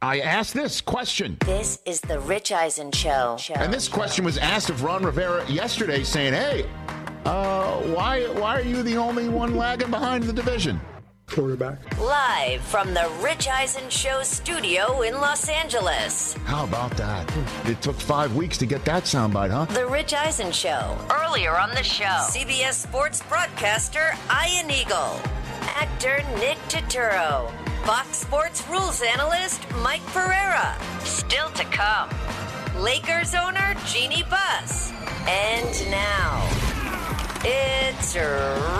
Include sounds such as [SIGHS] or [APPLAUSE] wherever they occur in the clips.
I asked this question. This is the Rich Eisen Show. And this question was asked of Ron Rivera yesterday, saying, "Hey, uh, why why are you the only one lagging behind the division?" Quarterback. Live from the Rich Eisen Show studio in Los Angeles. How about that? It took five weeks to get that soundbite, huh? The Rich Eisen Show. Earlier on the show, CBS Sports broadcaster Ian Eagle, actor Nick Turturro, Fox Sports rules analyst Mike Pereira. Still to come, Lakers owner Jeanie Buss. And now, it's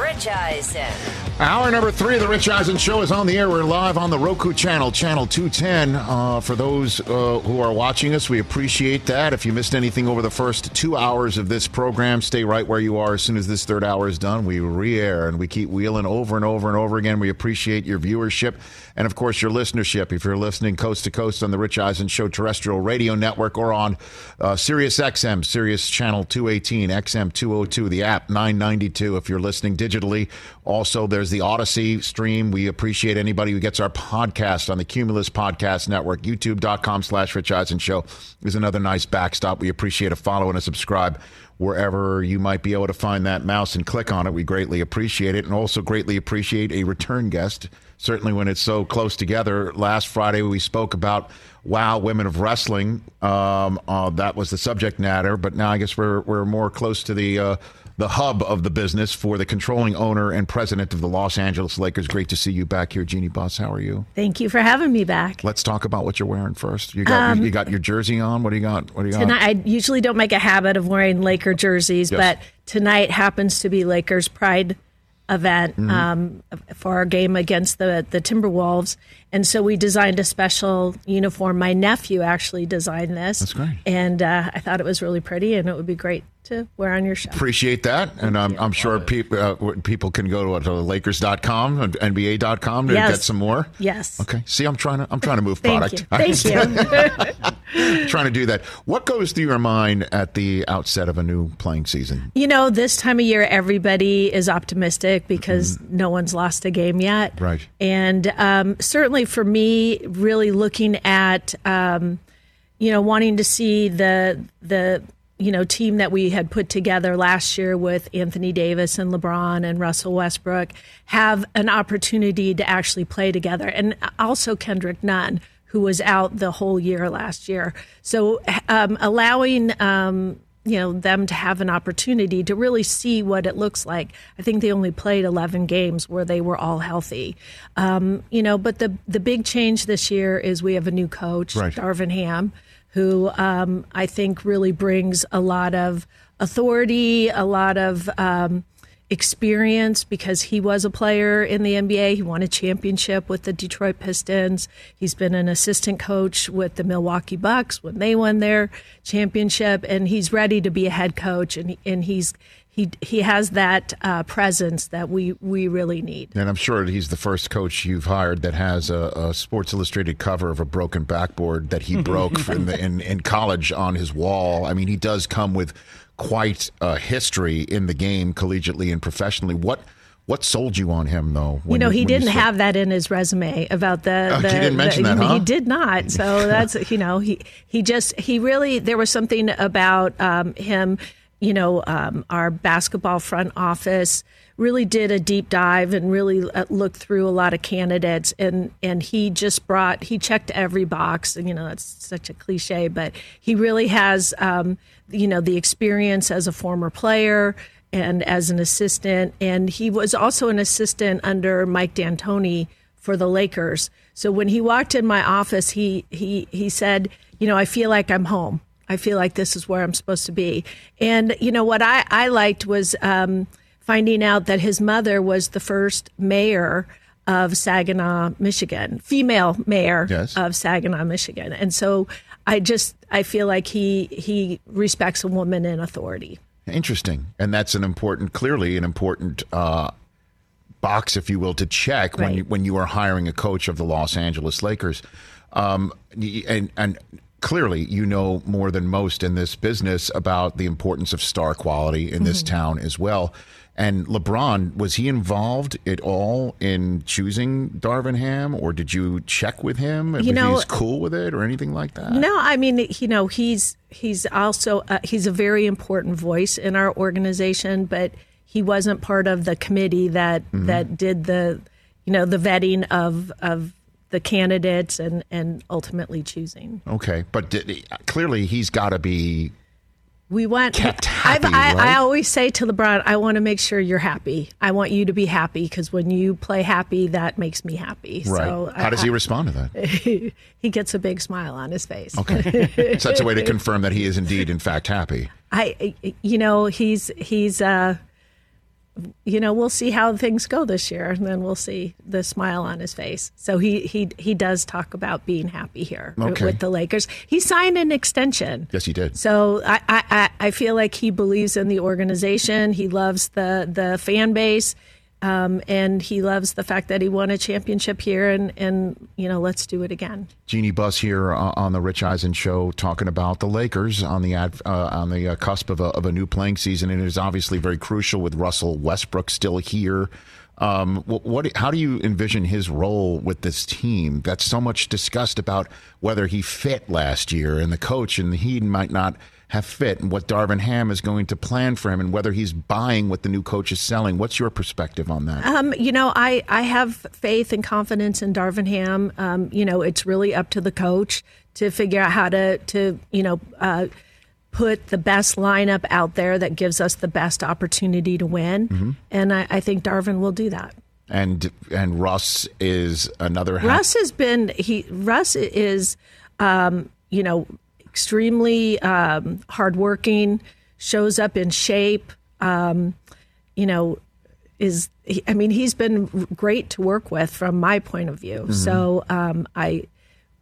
Rich Eisen. Hour number three of the Rich Eisen Show is on the air. We're live on the Roku channel, channel 210. Uh, for those uh, who are watching us, we appreciate that. If you missed anything over the first two hours of this program, stay right where you are as soon as this third hour is done. We re air and we keep wheeling over and over and over again. We appreciate your viewership and, of course, your listenership. If you're listening coast to coast on the Rich Eisen Show terrestrial radio network or on uh, Sirius XM, Sirius channel 218, XM 202, the app 992. If you're listening digitally, also there's the Audacy stream. We appreciate anybody who gets our podcast on the Cumulus Podcast Network. YouTube.com slash Rich Eisen Show is another nice backstop. We appreciate a follow and a subscribe wherever you might be able to find that mouse and click on it. We greatly appreciate it and also greatly appreciate a return guest, certainly when it's so close together. Last Friday, we spoke about Wow, Women of Wrestling. Um, uh, that was the subject matter, but now I guess we're, we're more close to the. Uh, the hub of the business for the controlling owner and president of the Los Angeles Lakers. Great to see you back here, Jeanie Buss. How are you? Thank you for having me back. Let's talk about what you're wearing first. You got um, you, you, got your jersey on. What do you got? What do you got? Tonight, I usually don't make a habit of wearing Laker jerseys, yes. but tonight happens to be Lakers Pride event mm-hmm. um, for our game against the the Timberwolves, and so we designed a special uniform. My nephew actually designed this. That's great, and uh, I thought it was really pretty, and it would be great to wear on your show. Appreciate that. And I'm, I'm sure people, uh, people can go to, to Lakers.com and NBA.com to yes. get some more. Yes. Okay. See, I'm trying to, I'm trying to move Thank product. You. [LAUGHS] Thank you. [LAUGHS] trying to do that. What goes through your mind at the outset of a new playing season? You know, this time of year, everybody is optimistic because mm-hmm. no one's lost a game yet. Right. And um, certainly for me, really looking at, um, you know, wanting to see the the you know team that we had put together last year with Anthony Davis and LeBron and Russell Westbrook have an opportunity to actually play together, and also Kendrick Nunn, who was out the whole year last year. So um, allowing um, you know them to have an opportunity to really see what it looks like. I think they only played 11 games where they were all healthy. Um, you know, but the the big change this year is we have a new coach, right. Darvin Ham who um, I think really brings a lot of authority, a lot of um, experience because he was a player in the NBA. He won a championship with the Detroit Pistons. He's been an assistant coach with the Milwaukee Bucks when they won their championship, and he's ready to be a head coach. And and he's he he has that uh, presence that we we really need. And I'm sure he's the first coach you've hired that has a, a Sports Illustrated cover of a broken backboard that he [LAUGHS] broke in, the, in in college on his wall. I mean, he does come with quite a history in the game, collegiately and professionally. What what sold you on him, though? you know, he didn't have that in his resume about the. Uh, the he didn't mention the, that, huh? He did not. So [LAUGHS] that's you know he he just he really there was something about um, him you know, um, our basketball front office really did a deep dive and really uh, looked through a lot of candidates, and and he just brought he checked every box. And you know, that's such a cliche, but he really has um, you know the experience as a former player and as an assistant, and he was also an assistant under Mike D'Antoni for the Lakers. So when he walked in my office, he he he said, you know, I feel like I'm home. I feel like this is where I'm supposed to be. And you know what I I liked was um, finding out that his mother was the first mayor of Saginaw, Michigan, female mayor Yes. of Saginaw, Michigan. And so I just I feel like he he respects a woman in authority. Interesting, and that's an important, clearly an important uh, box, if you will, to check when you, when you are hiring a coach of the Los Angeles Lakers. Um, and and clearly, you know more than most in this business about the importance of star quality in this Mm-hmm. town as well. And LeBron was he involved at all in choosing Darvin Ham, or did you check with him if You know- he was cool with it or anything like that? No, I mean, you know, he's he's also uh, he's a very important voice in our organization, but he wasn't part of the committee that that did the, you know, the vetting of of the candidates and and ultimately choosing. Okay, but did, clearly he's got to be We want. Kept I've- happy, I, right? I always say to LeBron, I want to make sure you're happy. I want you to be happy because when you play happy, that makes me happy. right. So How I- does he respond to that? [LAUGHS] he gets a big smile on his face. Okay, so that's a way to confirm that he is indeed, in fact, happy. [LAUGHS] I, you know, he's he's, uh, you know, we'll see how things go this year, and then we'll see the smile on his face. So he he he does talk about being happy here Okay. with the Lakers. He signed an extension. Yes, he did. So I, I I- I feel like he believes in the organization. He loves the the fan base. Um, and he loves the fact that he won a championship here, and, and you know, let's do it again. Jeanie Buss here uh, on the Rich Eisen show, talking about the Lakers on the ad, uh, on the uh, cusp of a, of a new playing season, and it is obviously very crucial with Russell Westbrook still here. Um, what, what, how do you envision his role with this team? That's so much discussed about whether he fit last year, and the coach and he might not have fit, and what Darvin Ham is going to plan for him, and whether he's buying what the new coach is selling. What's your perspective on that? Um, you know, I, I have faith and confidence in Darvin Ham. Um, you know, it's really up to the coach to figure out how to, to you know, uh, put the best lineup out there that gives us the best opportunity to win. And I, I think Darvin will do that. and and Russ is another. ha- Russ has been he Russ is um, you know extremely um, hardworking, shows up in shape. Um, you know, is I mean he's been great to work with from my point of view. So um, I.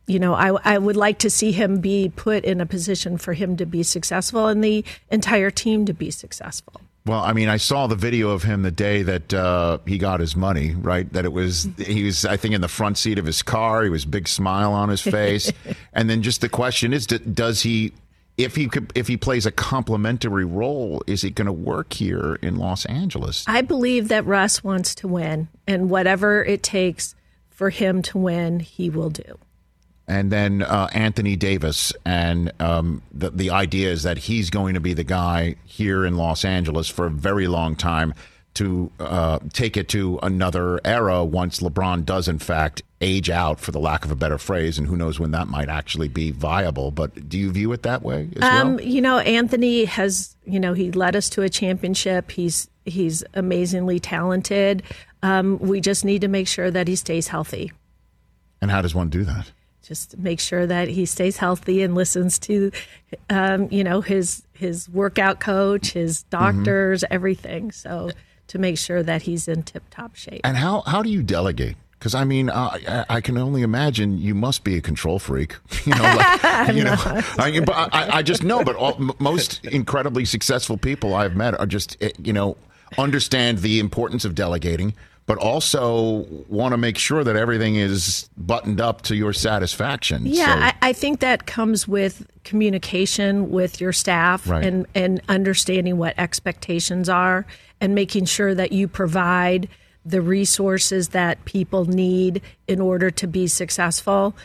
You know, I, I would like to see him be put in a position for him to be successful and the entire team to be successful. Well, I mean, I saw the video of him the day that uh, he got his money. Right, that it was he was, I think, in the front seat of his car. He was a big smile on his face, [LAUGHS] and then just the question is, does he? If he could, if he plays a complementary role, is he going to work here in Los Angeles? I believe that Russ wants to win, and whatever it takes for him to win, he will do. And then uh, Anthony Davis, and um, the the idea is that he's going to be the guy here in Los Angeles for a very long time to uh, take it to another era once LeBron does in fact age out, for the lack of a better phrase, and who knows when that might actually be viable. But do you view it that way Um, well? you know, Anthony has, you know, he led us to a championship. He's he's amazingly talented. Um, we just need to make sure that he stays healthy. And how does one do that? Just make sure that he stays healthy and listens to, um, you know, his his workout coach, his doctors, everything. So to make sure that he's in tip top shape. And how how do you delegate? Because I mean, uh, I, I can only imagine you must be a control freak. [LAUGHS] You know, like, [LAUGHS] you know. I, but I, I just know. But all, most incredibly successful people I've met are just eh, you know understand the importance of delegating, but also want to make sure that everything is buttoned up to your satisfaction. Yeah, So- I, I think that comes with communication with your staff Right. and, and understanding what expectations are and making sure that you provide the resources that people need in order to be successful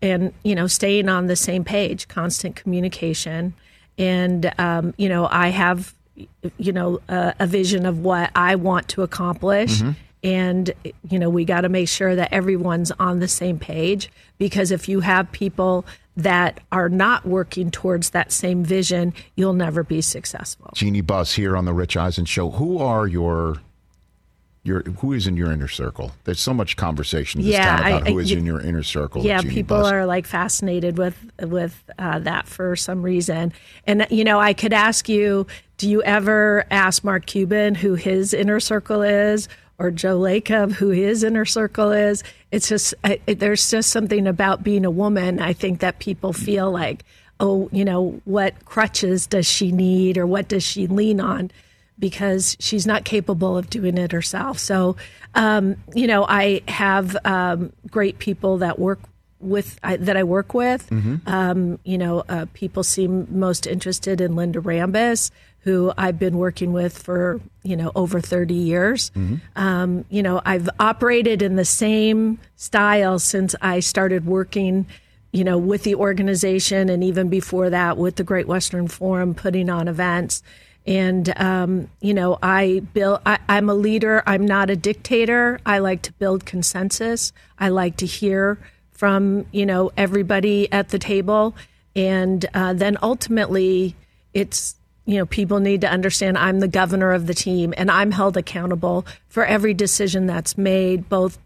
and you know staying on the same page constant communication and um, you know i have you know, uh, a vision of what I want to accomplish. Mm-hmm. And, you know, we got to make sure that everyone's on the same page because if you have people that are not working towards that same vision, you'll never be successful. Jeanie Buss here on the Rich Eisen Show. Who are your your who is in your inner circle? There's so much conversation this Yeah, town about I- who is you- in your inner circle. Yeah, people are like fascinated with with uh, that for some reason. And you know, I could ask you, do you ever ask Mark Cuban who his inner circle is, or Joe Lacob who his inner circle is? It's just it, there's just something about being a woman. I think that people feel like, oh, you know, what crutches does she need, or what does she lean on? because she's not capable of doing it herself. So, um, you know, I have um, great people that work with I, that I work with. Um, you know, uh, people seem most interested in Linda Rambis, who I've been working with for you know over thirty years. Um, you know, I've operated in the same style since I started working you know, with the organization and even before that with the Great Western Forum putting on events. And, um, you know, I build, I, I'm a leader. I'm not a dictator. I like to build consensus. I like to hear from, you know, everybody at the table. And uh, then ultimately, it's, you know, people need to understand I'm the governor of the team and I'm held accountable for every decision that's made, both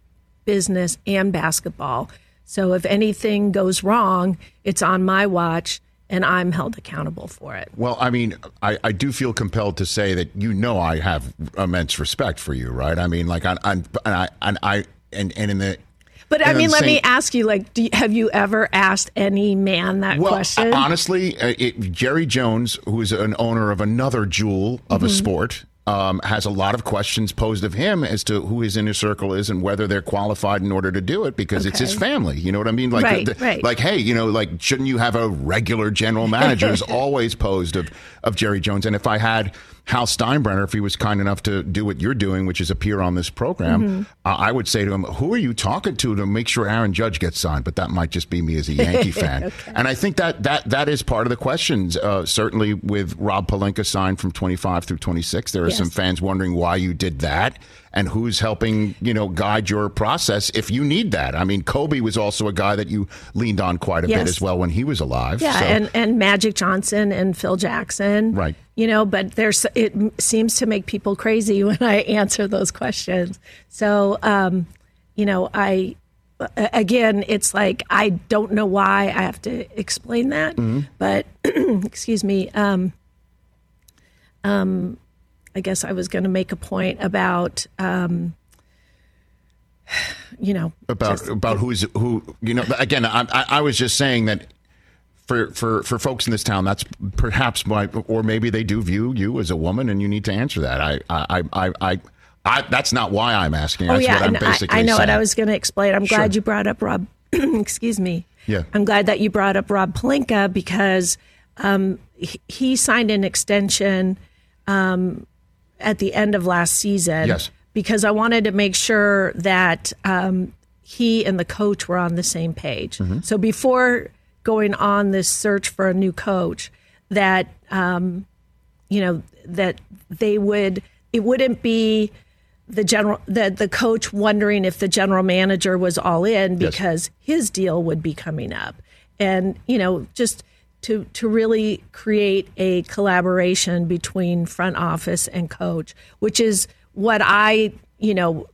business and basketball. So if anything goes wrong, it's on my watch and I'm held accountable for it. Well, I mean, I, I do feel compelled to say that you know I have immense respect for you, right? I mean, like, I, I'm, I, and I, and, and in the, But I mean, let me ask you: like, do you, have you ever asked any man that well, question? honestly, uh, it, Jerry Jones, who is an owner of another jewel of a Mm-hmm. sport, um, has a lot of questions posed of him as to who his inner circle is and whether they're qualified in order to do it because it's his family. You know what I mean? Like, Right, the- right. like, hey, you know, like, shouldn't you have a regular general manager? is [LAUGHS] always posed of of Jerry Jones. And if I had Hal Steinbrenner, if he was kind enough to do what you're doing, which is appear on this program, Mm-hmm. uh, I would say to him, "Who are you talking to to make sure Aaron Judge gets signed?" But that might just be me as a [LAUGHS] Yankee fan. And I think that that that is part of the questions. Uh, certainly, with Rob Pelinka signed from 25 through 26, there are Yes. some fans wondering why you did that and who's helping you know guide your process if you need that. I mean, Kobe was also a guy that you leaned on quite a bit as well when he was alive. yeah, So- and and Magic Johnson and Phil Jackson, Right. You know, but there's it seems to make people crazy [LAUGHS] when I answer those questions. So, um, you know, I again, it's like I don't know why I have to explain that, but [CLEARS THROAT] excuse me. Um, um, I guess I was going to make a point about, um, [SIGHS] you know, about just- about who's who you know again I, I was just saying that for for for folks in this town that's perhaps why or maybe they do view you as a woman and you need to answer that I I I I, I that's not why I'm asking that's what I'm Oh, and I- basically I, know what. I was going to explain. I'm glad Sure. you brought up Rob. [CLEARS THROAT] excuse me. Yeah. I'm glad that you brought up Rob Pelinka because um, he, he signed an extension um, at the end of last season. Yes. Because I wanted to make sure that um, he and the coach were on the same page. Mm-hmm. So before going on this search for a new coach, that um, you know that they would it wouldn't be the general the the coach wondering if the general manager was all in Yes. because his deal would be coming up and you know just to to really create a collaboration between front office and coach which is what I you know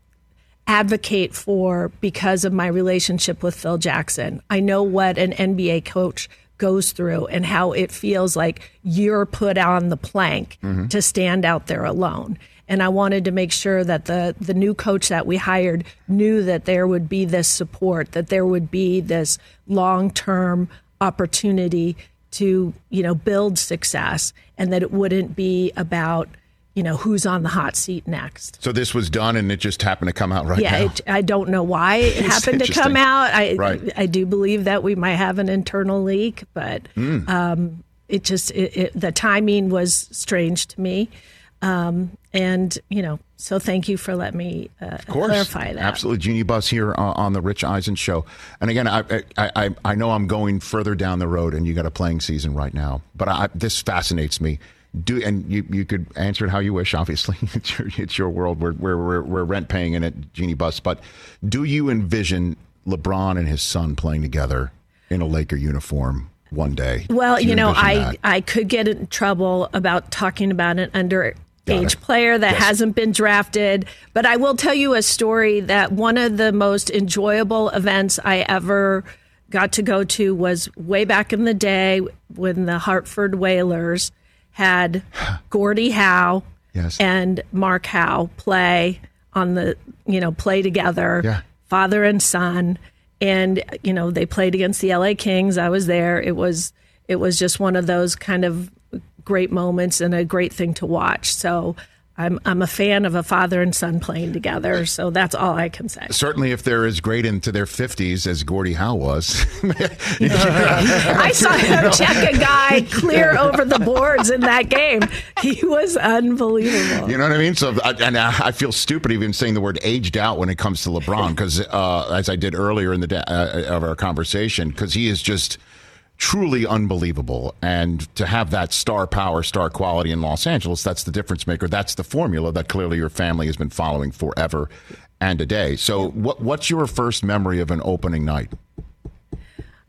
advocate for because of my relationship with Phil Jackson. I know what an NBA coach goes through and how it feels like you're put on the plank mm-hmm. to stand out there alone. And I wanted to make sure that the the new coach that we hired knew that there would be this support, that there would be this long-term opportunity to, you know, build success and that it wouldn't be about you know who's on the hot seat next. so this was done and it just happened to come out right Yeah, now I don't know why it [LAUGHS] happened to come out. I Right. I do believe that we might have an internal leak, but Hmm. um, it just it, it, the timing was strange to me, um, and you know. So thank you for letting me uh, Of course, clarify that. absolutely. Jeanie Buss here uh, on the Rich Eisen show. And again, I, I I I know I'm going further down the road, and you got a playing season right now. But I, this fascinates me. do and you, you could answer it how you wish obviously [LAUGHS] it's your, it's your world we're, we're, we're, we're rent paying in it jeanie buss but do you envision lebron and his son playing together in a laker uniform one day Well, you know, I that? I could get in trouble about talking about it under Got age it. player that Yes. hasn't been drafted, but I will tell you a story that one of the most enjoyable events I ever got to go to was way back in the day when the Hartford Whalers had [SIGHS] Gordie Howe Yes. and Mark Howe play on the, you know, play together, Yeah. father and son. And, you know, they played against the LA Kings. I was there. It was, it was just one of those kind of great moments and a great thing to watch. So I'm, I'm a fan of a father and son playing together. So that's all I can say. certainly if they're as great into their 50s as gordie howe was [LAUGHS] [LAUGHS] I saw him check a guy clear over the boards in that game. He was unbelievable. You know what I mean? So, I- and I feel stupid even saying the word aged out when it comes to LeBron because, uh, as I did earlier in the da- uh, of our conversation, because he is just truly unbelievable. And to have that star power, star quality in Los Angeles, that's the difference maker. That's the formula that clearly your family has been following forever and a day. So, what, what's your first memory of an opening night?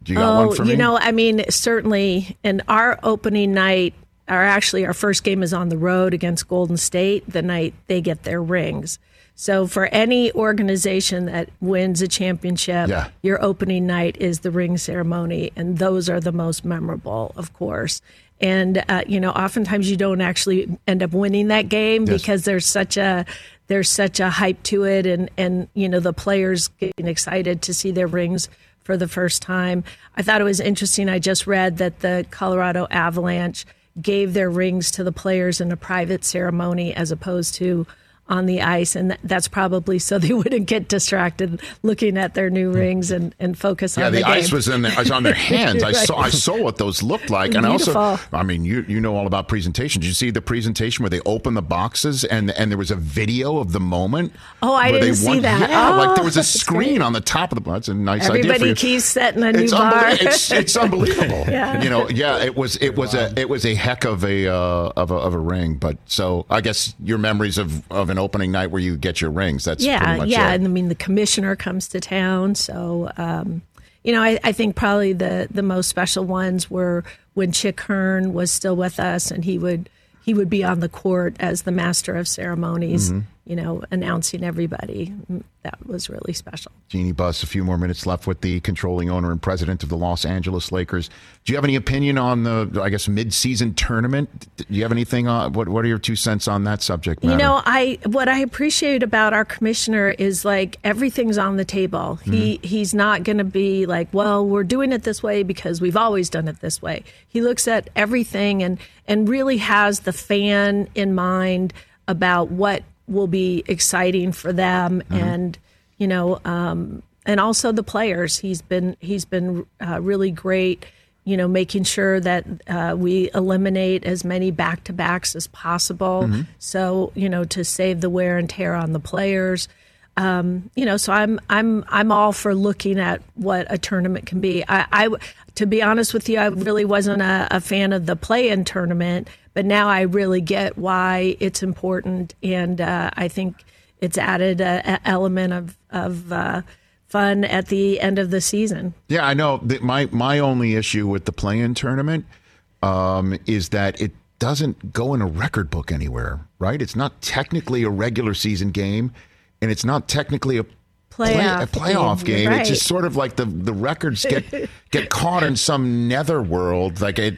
Do you got Oh, one for me? you know, I mean, certainly. And our opening night, or actually, our first game is on the road against Golden State. The night they get their rings. So for any organization that wins a championship, Yeah. your opening night is the ring ceremony, and those are the most memorable, of course. And uh, you know, oftentimes you don't actually end up winning that game Yes. because there's such a there's such a hype to it, and and you know the players getting excited to see their rings for the first time. I thought it was interesting. I just read that the Colorado Avalanche gave their rings to the players in a private ceremony as opposed to on the ice, and that's probably so they [LAUGHS] wouldn't get distracted looking at their new rings and, and focus Yeah, on the, the, ice game. was in their, was on their [LAUGHS] hands. I saw I saw what those looked like, and I also, I mean, you you know all about presentations. You see the presentation where they open the boxes and and there was a video of the moment? Oh, I didn't see won- that. Yeah, like there Oh, was a [LAUGHS] screen great. on the top of the. That's a nice idea Everybody keeps setting a new It's, bar. it's it's unbelievable. Yeah. You know, yeah, it was it was a it was a heck of a uh, of a of a ring. But so I guess your memories of of an opening night where you get your rings. That's pretty yeah, much yeah. it. And I mean, the commissioner comes to town, so um, you know, I, I think probably the the most special ones were when Chick Hearn was still with us, and he would he would be on the court as the master of ceremonies, Mm-hmm. You know, announcing everybody. Mm, That was really special. Jeanie Buss, a few more minutes left with the controlling owner and president of the Los Angeles Lakers. Do you have any opinion on the, I guess, mid-season tournament? Do you have anything on what? What are your two cents on that subject matter? You know, I what I appreciate about our commissioner is like everything's on the table. He Mm-hmm. he's not going to be like, well, we're doing it this way because we've always done it this way. He looks at everything and and really has the fan in mind about what will be exciting for them Mm-hmm. and you know um, and also the players. He's been he's been uh, really great you know, making sure that uh, we eliminate as many back to backs as possible. Mm-hmm. So, you know, to save the wear and tear on the players. Um, you know, so I'm I'm I'm all for looking at what a tournament can be. I, I to be honest with you, I really wasn't a, a fan of the play-in tournament, but now I really get why it's important, and uh, I think it's added a, a element of of uh, fun at the end of the season. Yeah, I know. my my only issue with the play-in tournament um, is that it doesn't go in a record book anywhere. Right? It's not technically a regular season game, and it's not technically a play- Playoff a playoff game, game. It's just sort of like the the records get get caught in some [LAUGHS] nether world. Like it.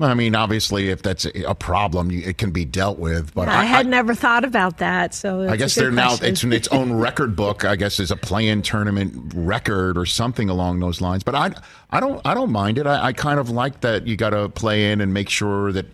I mean, obviously, if that's a problem, it can be dealt with. But I, had never thought about that. So I guess they're now it's in its own record book. I guess is a play-in tournament record or something along those lines. But I, I don't, I don't mind it. I, I kind of like that you got to play in and make sure that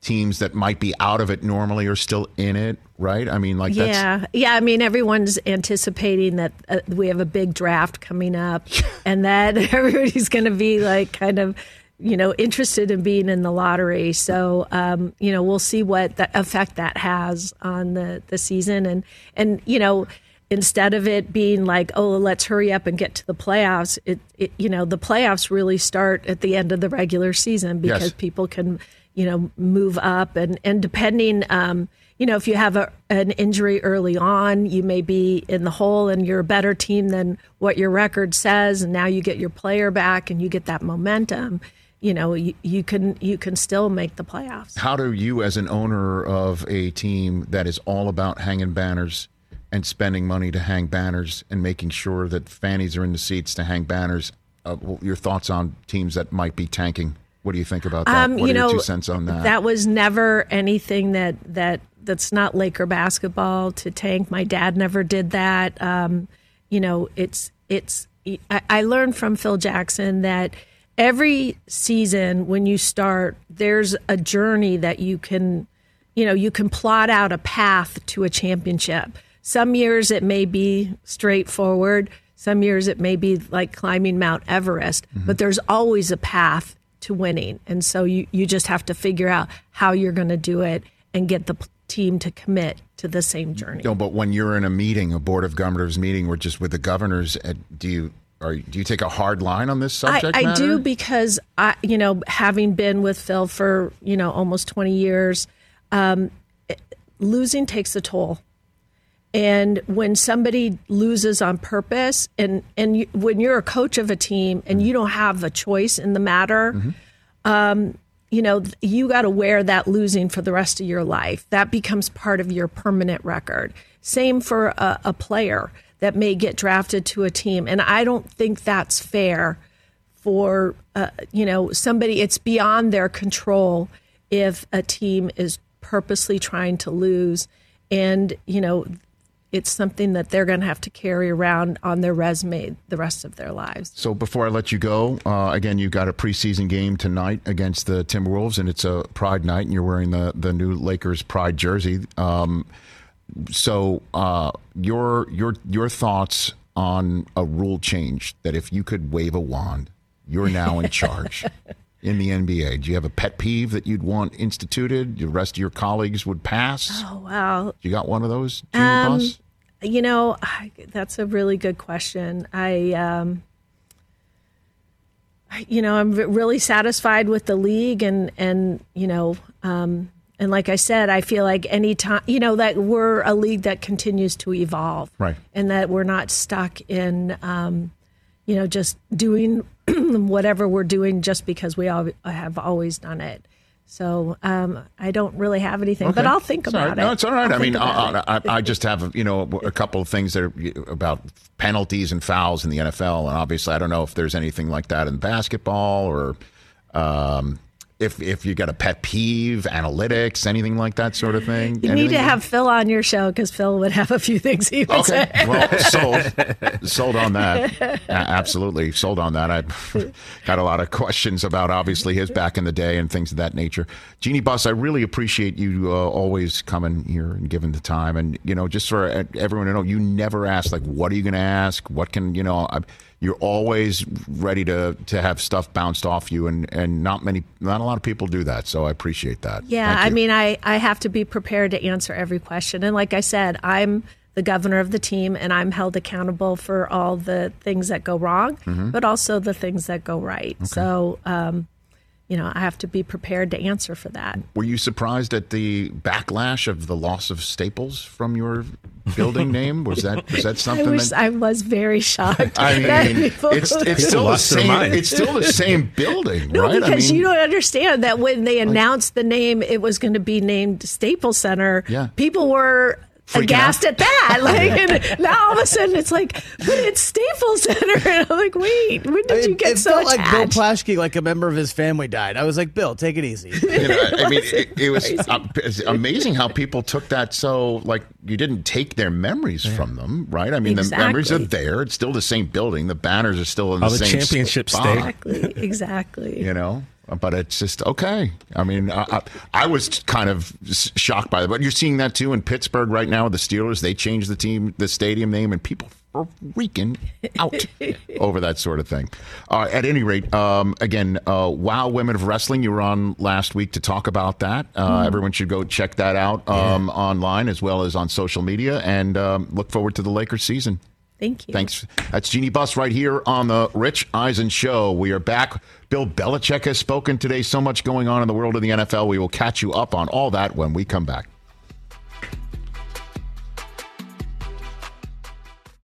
teams that might be out of it normally are still in it. Right? I mean, like that's yeah, yeah. I mean, everyone's anticipating that uh, we have a big draft coming up, [LAUGHS] and that [LAUGHS] everybody's going to be like kind of, you know, interested in being in the lottery. So, um, you know, we'll see what the effect that has on the the season, and and you know. Instead of it being like, oh, let's hurry up and get to the playoffs, it, it you know the playoffs really start at the end of the regular season because Yes. people can, you know, move up and and depending. Um, you know, if you have a, an injury early on, you may be in the hole and you're a better team than what your record says. And now you get your player back and you get that momentum. You know, you, you can you can still make the playoffs. How do you, as an owner of a team that is all about hanging banners and spending money to hang banners and making sure that fannies are in the seats to hang banners, uh, your thoughts on teams that might be tanking? What do you think about that? Um, what you are know, your two cents on that? That was never anything that that that's not Laker basketball to tank. My dad never did that. Um, you know, it's it's. I, I learned from Phil Jackson that every season when you start, there's a journey that you can, you know, you can plot out a path to a championship. Some years it may be straightforward. Some years it may be like climbing Mount Everest, but there's always a path to winning. And so you, you just have to figure out how you're going to do it and get the team to commit to the same journey. No, but when you're in a meeting, a board of governors meeting, or just with the governors, uh, do you are do you take a hard line on this subject? I, I do because I, you know, having been with Phil for you know almost twenty years, um, it- losing takes a toll. And when somebody loses on purpose, and and you, when you're a coach of a team and you don't have a choice in the matter, um, you know you got to wear that losing for the rest of your life. That becomes part of your permanent record. Same for a, a player that may get drafted to a team, and I don't think that's fair for uh, you know somebody. It's beyond their control if a team is purposely trying to lose, and you know it's something that they're going to have to carry around on their resume the rest of their lives. So before I let you go, uh, again, you've got a preseason game tonight against the Timberwolves, and it's a Pride night, and you're wearing the the new Lakers Pride jersey. Um, so uh, your your your thoughts on a rule change that if you could wave a wand, you're now in charge [LAUGHS] in the NBA. Do you have a pet peeve that you'd want instituted? The rest of your colleagues would pass. Oh wow! You got one of those, Junior Um, Boss? You know, I, that's a really good question. I, um, you know, I'm really satisfied with the league, and and you know, um, and like I said, I feel like any time, you know, that we're a league that continues to evolve, Right. and that we're not stuck in, um, you know, just doing [CLEARS THROAT] whatever we're doing just because we all have always done it. So um, I don't really have anything, but I'll think It's about right. it. No, it's all right. I mean, I. I, I just have you know a couple of things that are about penalties and fouls in the NFL, and obviously I don't know if there's anything like that in basketball or um, if if you got a pet peeve, analytics, anything like that sort of thing. You need to have Phil on your show because Phil would have a few things he would Okay, say. well, [LAUGHS] sold, sold on that. A- absolutely, sold on that. I [LAUGHS] got a lot of questions about obviously his back in the day and things of that nature. Jeanie Buss, I really appreciate you uh, always coming here and giving the time. And you know, just for uh, everyone to know, you never ask like, "What are you going to ask? What can you know?" I, you're always ready to to have stuff bounced off you, and and not many, not a lot of people do that. So I appreciate that. Yeah, I mean, I, I have to be prepared to answer every question. And like I said, I'm the governor of the team and I'm held accountable for all the things that go wrong, Mm-hmm. but also the things that go right. So, um, you know, I have to be prepared to answer for that. Were you surprised at the backlash of the loss of Staples from your building [LAUGHS] name? Was that was that I something was, that I was very shocked. I that mean, [LAUGHS] people- it's it's still the same. It's still the same building, No, right? because I mean, you don't understand that when they announced the name, it was going to be named Staples Center. Yeah. people were Freaking aghast out. at that. [LAUGHS] Like, and now all of a sudden it's like, but it's Staples Center, [LAUGHS] and I'm like, wait, when did you It, get it so felt like Bill? Plaschke, like a member of his family died. I was like, Bill, take it easy. you know, I [LAUGHS] mean, it, it was uh, amazing how people took that so like you didn't take their memories from them, right? I mean, the memories are there. It's still the same building. The banners are still in Oh, the the same championship spot, exactly, exactly. You know. But it's just okay. I mean, I, I, I was kind of shocked by that. But you're seeing that too in Pittsburgh right now. The Steelers they changed the team, the stadium name, and people are freaking out [LAUGHS] over that sort of thing. Uh, at any rate, um, again, uh, Wow Women of Wrestling. You were on last week to talk about that. Uh, Everyone should go check that out um, online as well as on social media, and um, look forward to the Lakers season. Thank you. Thanks. That's Jeanie Buss right here on the Rich Eisen Show. We are back. Bill Belichick has spoken today. So much going on in the world of the NFL. We will catch you up on all that when we come back.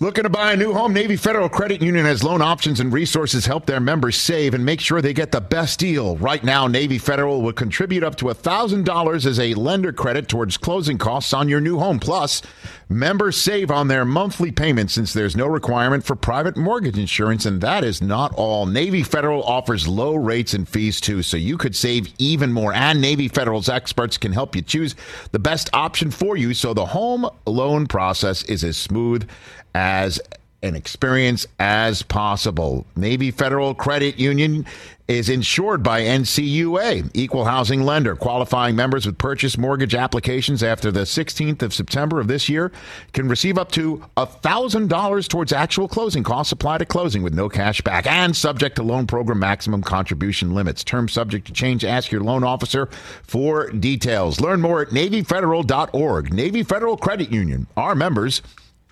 Looking to buy a new home? Navy Federal Credit Union has loan options and resources help their members save and make sure they get the best deal. Right now, Navy Federal will contribute up to $1,000 as a lender credit towards closing costs on your new home. Plus, members save on their monthly payments since there's no requirement for private mortgage insurance. And that is not all. Navy Federal offers low rates and fees too, so you could save even more. And Navy Federal's experts can help you choose the best option for you so the home loan process is as smooth as an experience as possible. Navy Federal Credit Union is insured by NCUA, equal housing lender. Qualifying members with purchase mortgage applications after the 16th of September of this year can receive up to $1,000 towards actual closing costs applied at closing with no cash back and subject to loan program maximum contribution limits. Terms subject to change. Ask your loan officer for details. Learn more at NavyFederal.org. Navy Federal Credit Union. Our members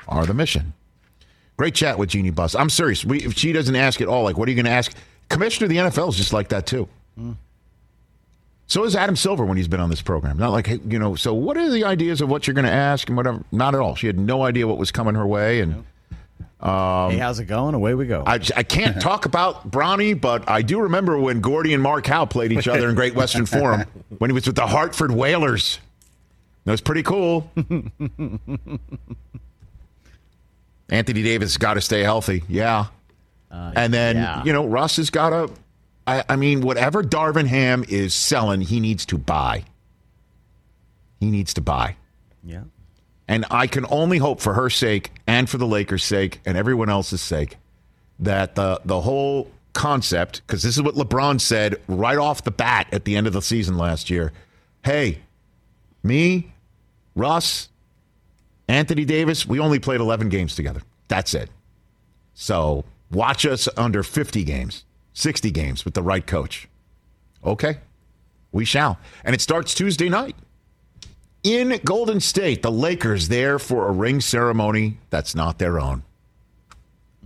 are the mission. Great chat with Jeanie Buss. I'm serious. We, if she doesn't ask at all, like, what are you going to ask? Commissioner of the NFL is just like that, too. Mm. So is Adam Silver when he's been on this program. Not like, you know, so what are the ideas of what you're going to ask and whatever? Not at all. She had no idea what was coming her way. And um, hey, how's it going? Away we go. I, I can't [LAUGHS] talk about Bronny, but I do remember when Gordie and Mark Howe played each other in Great Western Forum [LAUGHS] when he was with the Hartford Whalers. That was pretty cool. [LAUGHS] Anthony Davis got to stay healthy. Yeah. Uh, and then, yeah. you know, Russ has got to, I, I, mean, whatever Darvin Ham is selling, he needs to buy. He needs to buy. Yeah. And I can only hope for her sake and for the Lakers' sake and everyone else's sake that the, the whole concept, because this is what LeBron said right off the bat at the end of the season last year. Hey, me, Russ, Anthony Davis, we only played 11 games together. That's it. So watch us under 50 games, 60 games with the right coach. Okay, we shall. And it starts Tuesday night in Golden State. The Lakers there for a ring ceremony that's not their own.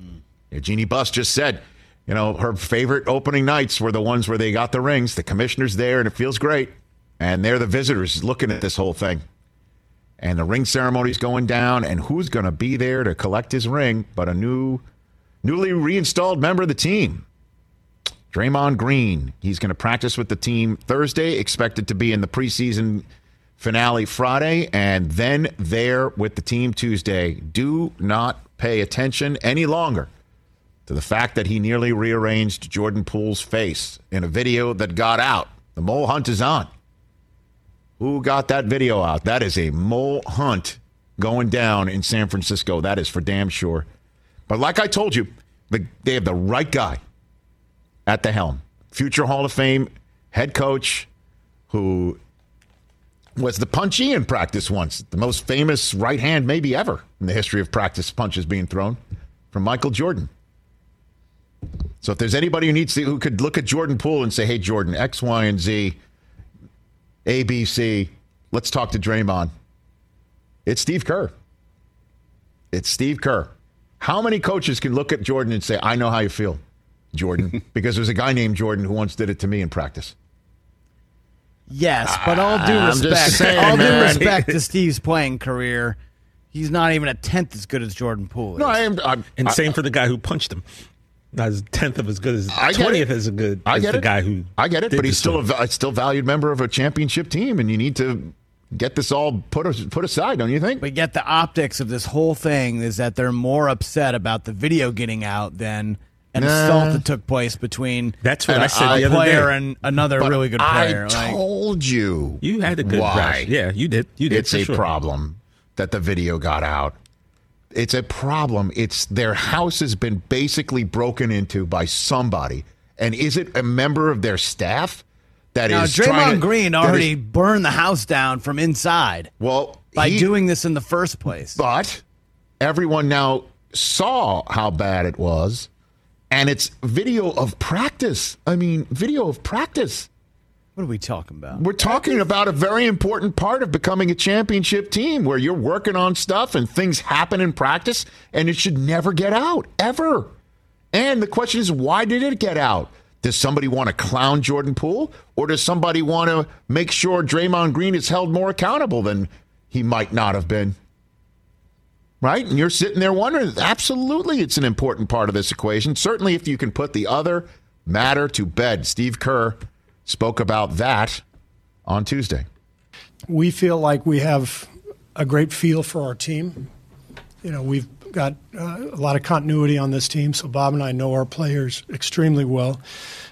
Mm. Jeanie Buss just said, you know, her favorite opening nights were the ones where they got the rings. The commissioner's there, and it feels great. And they're the visitors looking at this whole thing and the ring ceremony's going down, and who's going to be there to collect his ring but a new, newly reinstalled member of the team, Draymond Green. He's going to practice with the team Thursday, expected to be in the preseason finale Friday, and then there with the team Tuesday. Do not pay attention any longer to the fact that he nearly rearranged Jordan Poole's face in a video that got out. The mole hunt is on. Who got that video out? That is a mole hunt going down in San Francisco. That is for damn sure. But like I told you, the, they have the right guy at the helm. Future Hall of Fame head coach who was the punchy in practice once, the most famous right hand maybe ever in the history of practice punches being thrown from Michael Jordan. So if there's anybody who needs to, who could look at Jordan Poole and say, "Hey, Jordan, X, Y, and Z, A, B, C, let's talk to Draymond," it's Steve Kerr. It's Steve Kerr. How many coaches can look at Jordan and say, "I know how you feel, Jordan," [LAUGHS] because there's a guy named Jordan who once did it to me in practice. Yes, but all due ah, I'm just respect, [LAUGHS] saying, all due respect to [LAUGHS] Steve's playing career, he's not even a tenth as good as Jordan Poole. Is. No, I am. I'm, And I- same for the guy who punched him. Not as tenth of as good as twentieth it. as good I as get the it. guy who I get it, but he's still to a, still valued member of a championship team, and you need to get this all put put aside, don't you think? But yet the optics of this whole thing is that they're more upset about the video getting out than an Nah. assault that took place between That's what I said I- the other player day. and another But really good player. I Like, told you. You had a good why. brush. Yeah, you did. You did. It's a sure. problem that the video got out. It's a problem. It's their house has been basically broken into by somebody. And is it a member of their staff that now is trying Draymond to- Green that is- already burned the house down from inside well by he- doing this in the first place. But everyone now saw how bad it was, and it's video of practice. I mean, video of practice. What are we talking about? We're talking about a very important part of becoming a championship team where you're working on stuff and things happen in practice, and it should never get out, ever. And the question is, why did it get out? Does somebody want to clown Jordan Poole, or does somebody want to make sure Draymond Green is held more accountable than he might not have been? Right? And you're sitting there wondering, absolutely, it's an important part of this equation. Certainly, if you can put the other matter to bed. Steve Kerr spoke about that on Tuesday. we feel like we have a great feel for our team. You know, we've got uh, a lot of continuity on this team, so Bob and I know our players extremely well,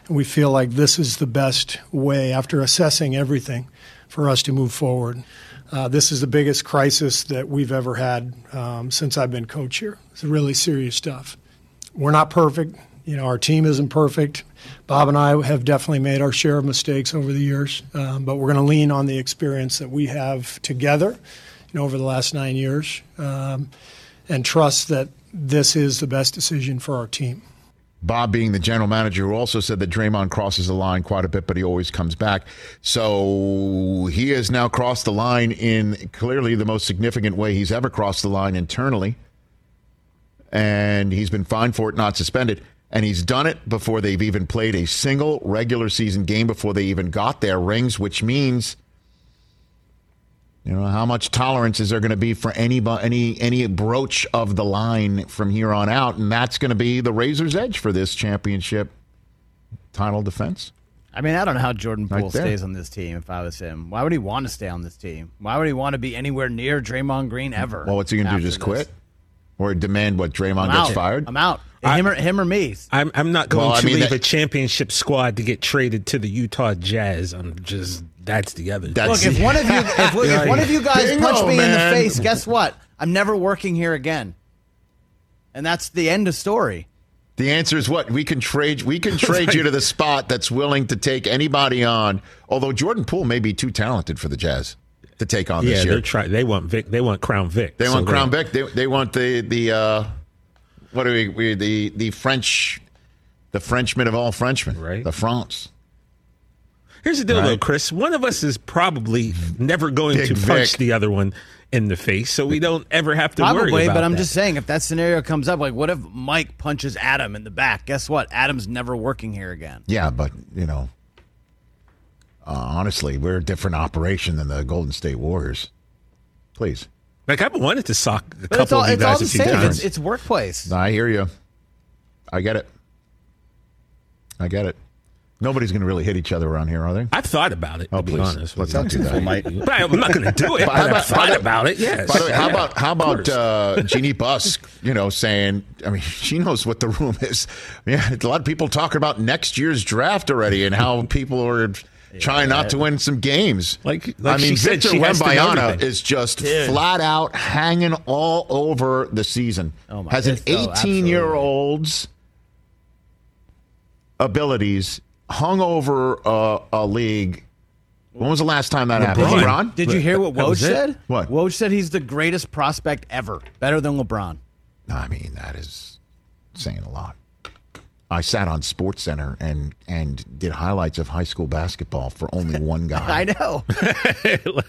and we feel like this is the best way, after assessing everything, for us to move forward. Uh, this is the biggest crisis that we've ever had um, since I've been coach here. It's really serious stuff. We're not perfect. You know, our team isn't perfect. Bob and I have definitely made our share of mistakes over the years, um, but we're going to lean on the experience that we have together, you know, over the last nine years, um, and trust that this is the best decision for our team. Bob, being the general manager, who also said that Draymond crosses the line quite a bit, but he always comes back. So he has now crossed the line in clearly the most significant way he's ever crossed the line internally. And he's been fined for it, not suspended. And he's done it before they've even played a single regular season game, before they even got their rings, which means. You know how much tolerance is there going to be for any any any broach of the line from here on out, and that's going to be the razor's edge for this championship title defense. I mean, I don't know how Jordan Poole there. stays on this team if I was him. Why would he want to stay on this team? Why would he want to be anywhere near Draymond Green ever? Well, what's he going to do? Just this? quit or demand what Draymond I'm gets out. fired? I'm out. him, or, him or me. I'm I'm not going Well, I to mean, leave that- a championship squad to get traded to the Utah Jazz. I'm just that's the other. That's- Look, if one of you, if, [LAUGHS] if one of you guys Bingo, punch me in the face, guess what? I'm never working here again. And that's the end of story. The answer is what we can trade. We can trade you to the [LAUGHS] spot that's willing to take anybody on. Although Jordan Poole may be too talented for the Jazz to take on yeah, this they're year. trying. They want Vic. They want Crown Vic. They So want they're- Crown Vic. They, they want the the uh, what do we, we the the French the Frenchman of all Frenchmen, Right. The France. Here's the deal, Right. though, Chris. One of us is probably never going Big to punch the other one in the face, so we don't ever have to Probably, worry about but I'm that. just saying, if that scenario comes up, like, what if Mike punches Adam in the back? Guess what? Adam's never working here again. Yeah, but you know, uh, honestly, we're a different operation than the Golden State Warriors. Please, like I've wanted to sock a But couple all, of you it's all guys the a few same. times. It's, it's workplace. I hear you. I get it. I get it. Nobody's going to really hit each other around here, are they? I've thought about it. Oh, to be please. honest, Let's not do that. Might- But I, am not going to do it. But But how I've about- thought how about it. Yes. By the way, how Yeah, about how about uh, Jeanie Buss? You know, saying, I mean, [LAUGHS] she knows what the room is. Yeah, a lot of people talking about next year's draft already and how people are trying not to win some games. Like- like I mean, she Victor she has to know Wembanyama everything. is just Dude. flat out hanging all over the season. Oh my- Has an 18 year old's abilities hung over uh, a league. When was the last time that happened? LeBron. LeBron? Did you hear what Woj was it? said? What? Woj said he's the greatest prospect ever, better than LeBron. I mean, that is saying a lot. I sat on SportsCenter and and did highlights of high school basketball for only [LAUGHS] one guy. I know. [LAUGHS]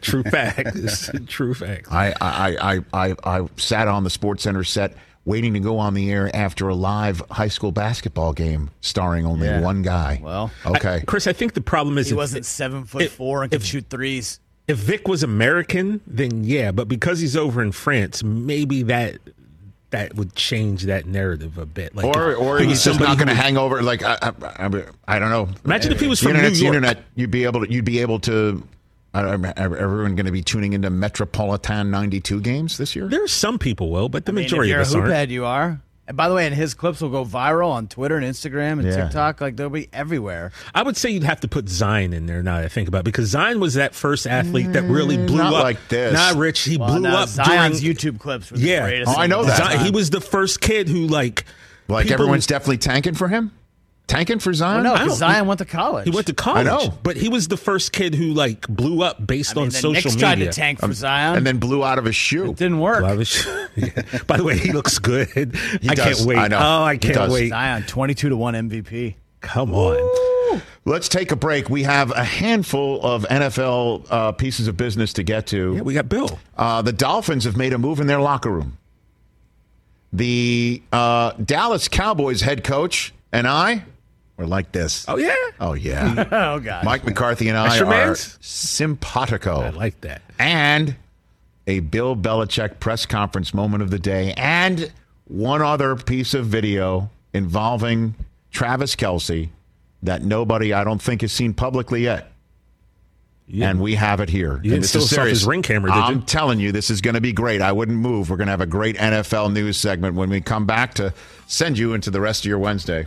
true facts. [LAUGHS] true facts. I, I, I, I, I sat on the SportsCenter set waiting to go on the air after a live high school basketball game starring only Yeah. one guy. Well, okay. Chris, I think the problem is he if- wasn't seven foot if- four and could if- shoot threes. If Vic was American, then yeah, but because he's over in France, maybe that that would change that narrative a bit. Like, or if- or he's just not going to hang over. Like I, I, I, I don't know. Imagine if he was The from New internet's the internet. You'd be able to. You'd be able to. I don't, everyone going to be tuning into Metropolitan 92 games this year? There are some people will, but the I mean, if majority you're of a us aren't. head, you are. And by the way, and his clips will go viral on Twitter and Instagram and Yeah. TikTok. Like they'll be everywhere. I would say you'd have to put Zion in there now that I think about it, because Zion was that first athlete that really blew not up. like this. Not Rich. He Well, blew now up Zion's during. YouTube clips. Were the Yeah, greatest Oh, I know of that. Zion, time. he was the first kid who like Like people- everyone's definitely tanking for him? Tanking for Zion? Well, no, because don't- Zion went to college. He went to college. I know. but he was the first kid who like blew up based I mean, on the social Knicks media. tried to tank for Zion, and then blew out of his shoe. it didn't work. Well, I was- yeah. By the way, he looks good. I does. can't wait. I know. Oh, I can't does. wait. Zion, twenty-two to one MVP. Come on. Let's take a break. We have a handful of NFL uh, pieces of business to get to. Yeah, we got Bill. Uh, the Dolphins have made a move in their locker room. The uh, Dallas Cowboys head coach and I are like this. Oh yeah, Oh, yeah. [LAUGHS] Oh God, Mike McCarthy and I That's your are mans? simpatico. I like that. and a Bill Belichick press conference moment of the day, and one other piece of video involving Travis Kelce that nobody, I don't think, has seen publicly yet. Yeah. And we have it here. You And this is us serious. ring camera? I'm telling you, this is going to be great. I wouldn't move. We're going to have a great NFL news segment when we come back to send you into the rest of your Wednesday.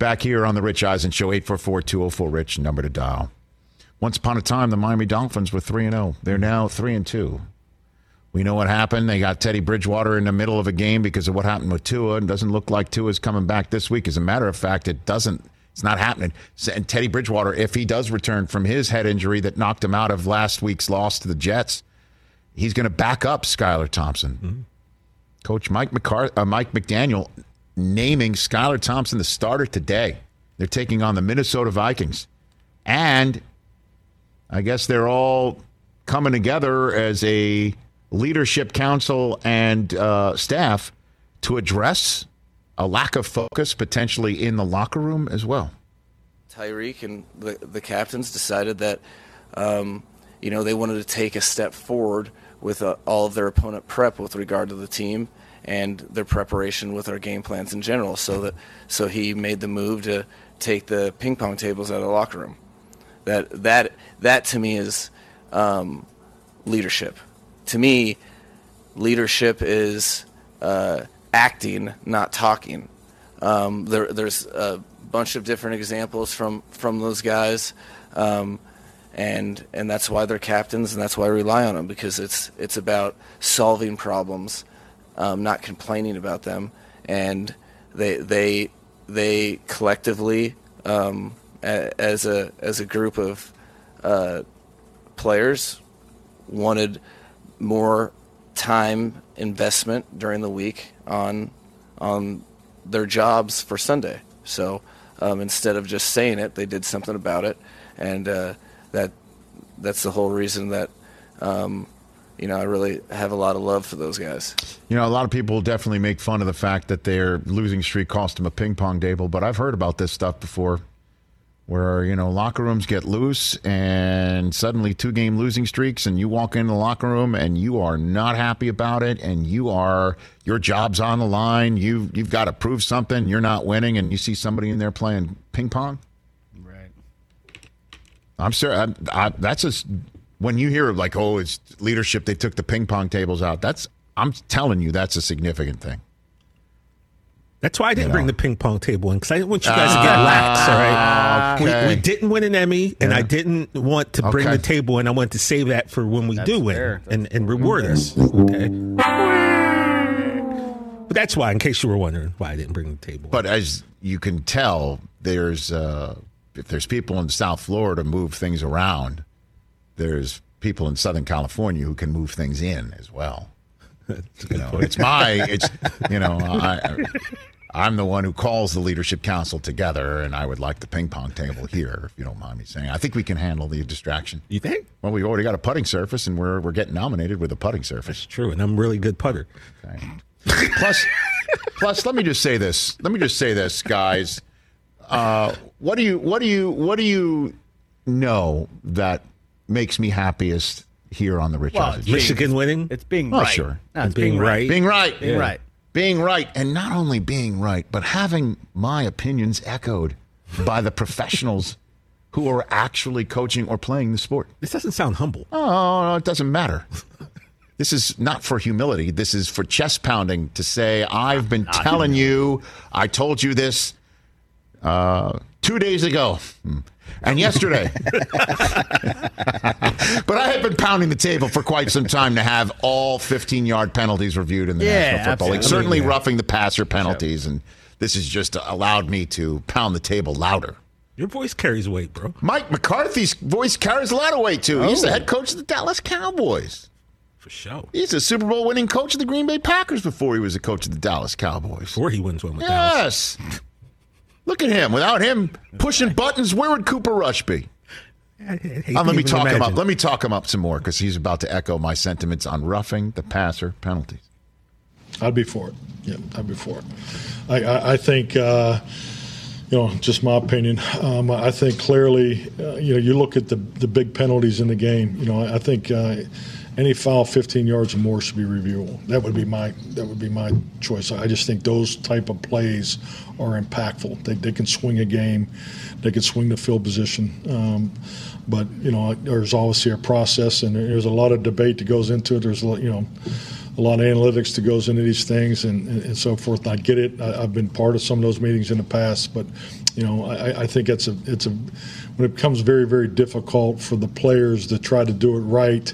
Back here on the Rich Eisen Show, 844-204-RICH, number to dial. Once upon a time, the Miami Dolphins were 3 and 0. They're now 3 and 2. We know what happened. They got Teddy Bridgewater in the middle of a game because of what happened with Tua. It doesn't look like Tua's coming back this week. As a matter of fact, it doesn't. It's not happening. And Teddy Bridgewater, if he does return from his head injury that knocked him out of last week's loss to the Jets, he's going to back up Skylar Thompson. Coach Mike McCar- uh, Mike McDaniel naming Skylar Thompson the starter today. They're taking on the Minnesota Vikings. And I guess they're all coming together as a leadership council and uh, staff to address a lack of focus potentially in the locker room as well. Tyreek and the, the captains decided that, um, you know, they wanted to take a step forward with uh, all of their opponent prep with regard to the team and their preparation with our game plans in general. So that so he made the move to take the ping pong tables out of the locker room. That that that to me is um, leadership. To me, leadership is uh, acting, not talking. Um, there, there's a bunch of different examples from from those guys, um, and and that's why they're captains, and that's why I rely on them because it's it's about solving problems, um, not complaining about them, and they they they collectively um, a, as a as a group of uh, players wanted more time investment during the week on on their jobs for Sunday. So um, instead of just saying it, they did something about it, and uh, that that's the whole reason that um, you know I really have a lot of love for those guys. You know, a lot of people definitely make fun of the fact that their losing streak cost them a ping pong table, but I've heard about this stuff before where you know locker rooms get loose and suddenly two game losing streaks and you walk into the locker room and you are not happy about it and you are your job's on the line you you've got to prove something you're not winning and you see somebody in there playing ping pong Right. i'm sure I, I, that's a when you hear like oh it's leadership they took the ping pong tables out that's i'm telling you that's a significant thing That's why I didn't You bring the ping pong table in because I didn't want you guys to get lax. All right, okay. we, we didn't win an Emmy, and Yeah. I didn't want to bring Okay. the table, and I wanted to save that for when we That's do win and, and reward us. Okay, but that's why, in case you were wondering, why I didn't bring the table. But as you can tell, there's uh, if there's people in South Florida move things around, there's people in Southern California who can move things in as well. [LAUGHS] You know, it's my it's you know [LAUGHS] I. I'm the one who calls the leadership council together, and I would like the ping pong table here, if you don't mind me saying. I think we can handle the distraction. you think Well, we've already got a putting surface, and we're we're getting nominated with a putting surface. it's true? And I'm a really good putter. Okay. plus, plus, let me just say this. Let me just say this, guys. Uh, what do you what do you what do you know that makes me happiest here on the Rich Well, Eisen Show? Michigan winning. It's being Oh, right. sure. No, it's being, being right. right. Being right, Being right. being right, and not only being right, but having my opinions echoed by the professionals who are actually coaching or playing the sport. This doesn't sound humble. Oh, no, it doesn't matter. [LAUGHS] This is not for humility. This is for chest pounding to say, I've been telling you, I told you this uh, two days ago Hmm. And yesterday. [LAUGHS] but I have been pounding the table for quite some time to have all 15 yard penalties reviewed in the Yeah, National Football League. absolutely. Certainly roughing the passer penalties. And this has just allowed me to pound the table louder. Your voice carries weight, bro. Mike McCarthy's voice carries a lot of weight, too. He's the oh. head coach of the Dallas Cowboys. For sure. He's a Super Bowl winning coach of the Green Bay Packers before he was a coach of the Dallas Cowboys. Before he wins one with Dallas. Yes. [LAUGHS] Look at him. Without him pushing buttons, where would Cooper Rush be? I- I hate Uh, let me even talk him up. Let me talk him up some more because he's about to echo my sentiments on roughing the passer penalties. I'd be for it. Yeah, I'd be for it. I, I, I think, uh, you know, just my opinion. Um, I think clearly, uh, you know, you look at the the big penalties in the game. You know, I think uh, any foul 15 yards or more should be reviewable. That would be my that would be my choice. I just think those type of plays are impactful. They, they can swing a game. They can swing the field position. Um, but you know, there's obviously a process, and there's a lot of debate that goes into it. There's you know a lot of analytics that goes into these things and, and, and so forth. I get it. I, I've been part of some of those meetings in the past, but you know, I, I think it's a it's a when it becomes very very difficult for the players to try to do it right,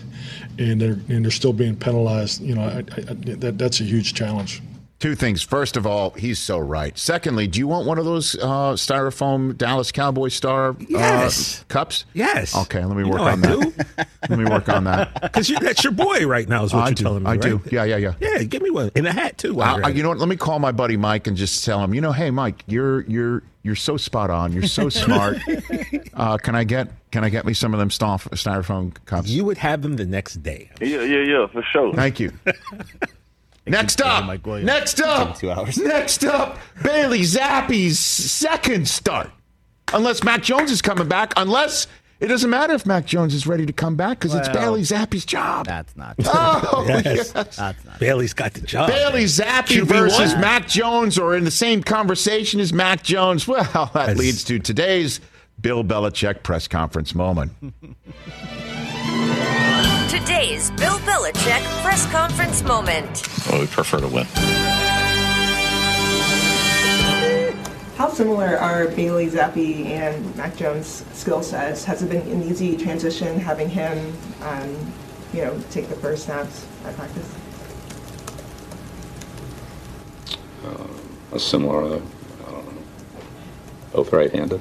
and they're and they're still being penalized. You know, I, I, that that's a huge challenge. Two things. First of all, he's so right. Secondly, do you want one of those uh, styrofoam Dallas Cowboy star uh, Yes. cups? Yes. Okay, let me You work know on I that. [LAUGHS] let me work on that. [LAUGHS] Because that's your boy right now, is what I you're do. telling me. I do. Yeah, yeah, yeah. Yeah, give me one in a hat too. while Uh, you're uh, you know what? Let me call my buddy Mike and just tell him. You know, hey Mike, you're you're you're so spot on. You're so [LAUGHS] smart. uh, can I get can I get me some of them styrofoam styrofoam cups? You would have them the next day. Yeah, yeah, yeah, for sure. Thank you. Next up, next up, next up, Bailey Zappe's second start. Unless Mac Jones is coming back, unless it doesn't matter if Mac Jones is ready to come back because it's Bailey Zappe's job. That's not oh, true. Oh, Yes. [LAUGHS] yes. That's not. Bailey's got the job. Bailey Zappi QB1. versus Mac Jones or in the same conversation as Mac Jones. Well, that That's- leads to today's Bill Belichick press conference moment. [LAUGHS] Today's Bill Belichick press conference moment. Well, we prefer to win. How similar are Bailey Zappe and Mac Jones' skill sets? Has it been an easy transition having him, um, you know, take the first snaps at practice? A similar, uh, I don't know, both right-handed.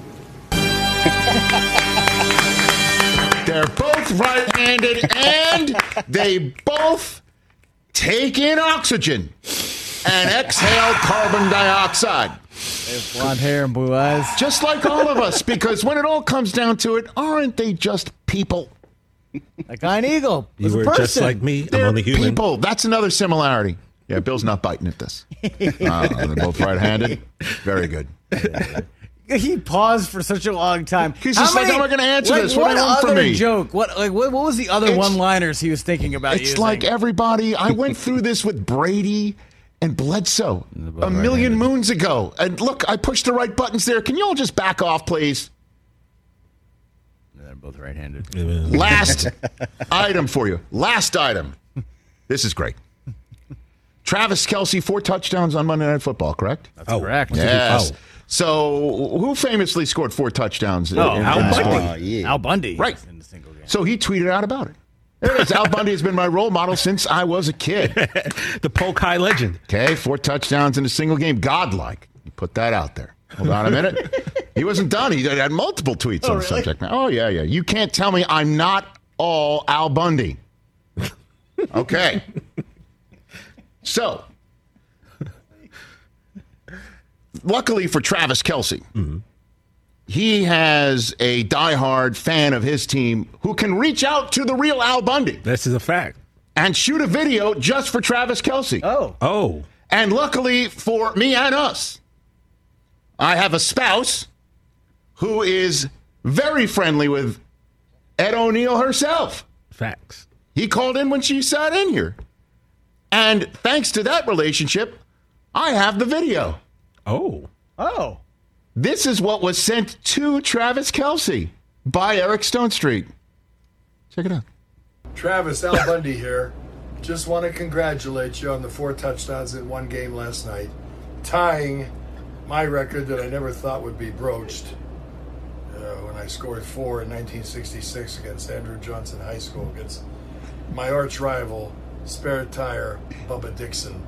[LAUGHS] They're both right handed and they both take in oxygen and exhale carbon dioxide. They have Blonde hair and blue eyes. Just like all of us, because when it all comes down to it, aren't they just people? Like Iron Eagle. You was a were just like me. They're I'm only human. people. That's another similarity. Yeah, Bill's not biting at this. [LAUGHS] Uh, they're both right handed. Very good. [LAUGHS] He paused for such a long time. He's just like, "How am I gonna answer like, this? What do you want from other me?" joke? What like what, what was the other It's- one-liners he was thinking about? It's using? like everybody. I went [LAUGHS] through this with Brady and Bledsoe a million moons ago. And look, I pushed the right buttons there. Can you all just back off, please? They're both right-handed. Last [LAUGHS] item for you. Last item. This is great. Travis Kelce, four touchdowns on Monday Night Football, correct? That's correct. Yes. Oh. So, who famously scored four touchdowns? in- Oh, in- Al in the Bundy. sport? Oh, yeah. Al Bundy. Right. In the single game. So he tweeted out about it. There it is. Al Bundy has been my role model since I was a kid. [LAUGHS] the Polk High legend. Okay, four touchdowns in a single game. Godlike. You put that out there. Hold on a minute. he wasn't done. He had multiple tweets oh, on the subject. Oh, yeah, yeah. You can't tell me I'm not all Al Bundy. Okay. [LAUGHS] so, luckily for Travis Kelce, he has a diehard fan of his team who can reach out to the real Al Bundy This is a fact. and shoot a video just for Travis Kelce. Oh. Oh, And luckily for me and us, I have a spouse who is very friendly with Ed O'Neill herself. facts. He called in when she sat in here. And thanks to that relationship, I have the video. Oh, Oh. This is what was sent to Travis Kelce by Eric Stonestreet. Check it out. Travis, Al Bundy here. Just want to congratulate you on the four touchdowns in one game last night, tying my record that I never thought would be broached uh, when I scored four in 1966 against Andrew Johnson High School against my arch rival, spare tire Bubba Dixon.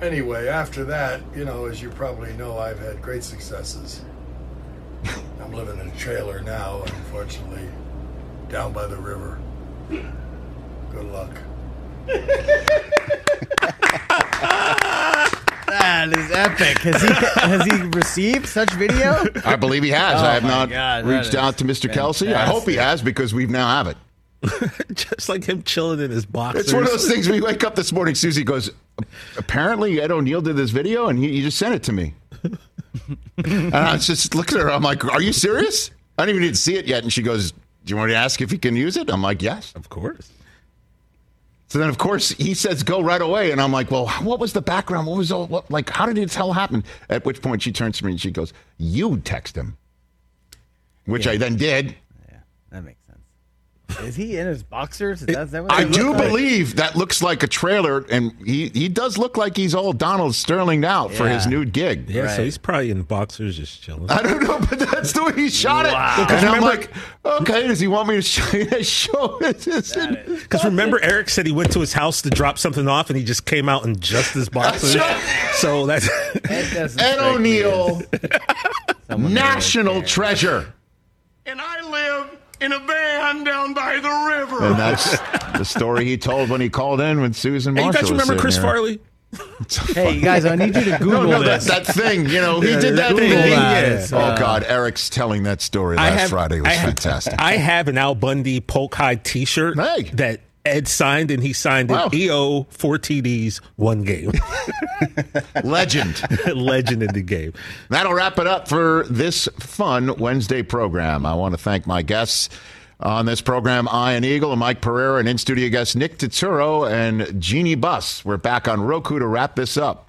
Anyway, after that, you know, as you probably know, I've had great successes. [LAUGHS] I'm living in a trailer now, unfortunately, down by the river. Good luck. [LAUGHS] That is epic. Has he has he received such video? I believe he has. Oh I have not God, reached out to Mr. Kelce. I hope he has because we now have it. [LAUGHS] just like him chilling in his box. It's one of those things we wake up this morning, Susie goes, apparently Ed O'Neill did this video and he, he just sent it to me. [LAUGHS] and I was just looking at her. I'm like, are you serious? I don't even need to see it yet. And she goes, do you want me to ask if he can use it? I'm like, yes. Of course. So then, of course, he says go right away. And I'm like, well, what was the background? What was all, what, like, how did it hell happen? At which point she turns to me and she goes, you text him, which I then did. Yeah, that makes. Is he in his boxers? Is that, is that what I do like? believe that looks like a trailer, and he, he does look like he's all Donald Sterling out for his new gig. Yeah, so he's probably in boxers just chilling. I don't know, but that's the way he shot it. Wow. And I'm like, okay, does he want me to [LAUGHS] show, show this? Because remember, Eric said he went to his house to drop something off, and he just came out in just his boxers. so that's [LAUGHS] Ed O'Neill, national treasure. And I live in a van down by the river. And that's the story he told when he called in when Susan Hey, you guys was remember Chris there. Farley? [LAUGHS] Hey, you guys, I need you to Google no, no, that, that thing, you know, he Yeah, did that Google thing. that. Yeah. Oh God, Eric's telling that story last have- Friday was I have- fantastic. I have an Al Bundy Polk High T-shirt Hey. that Ed signed, and he signed Wow. it EO four TDs, one game, [LAUGHS] Legend. [LAUGHS] legend in the game. That'll wrap it up for this fun Wednesday program. I want to thank my guests on this program, Ian Eagle and Mike Pereira, and in studio guests Nick Titsuro and Jeanie Buss. We're back on Roku to wrap this up.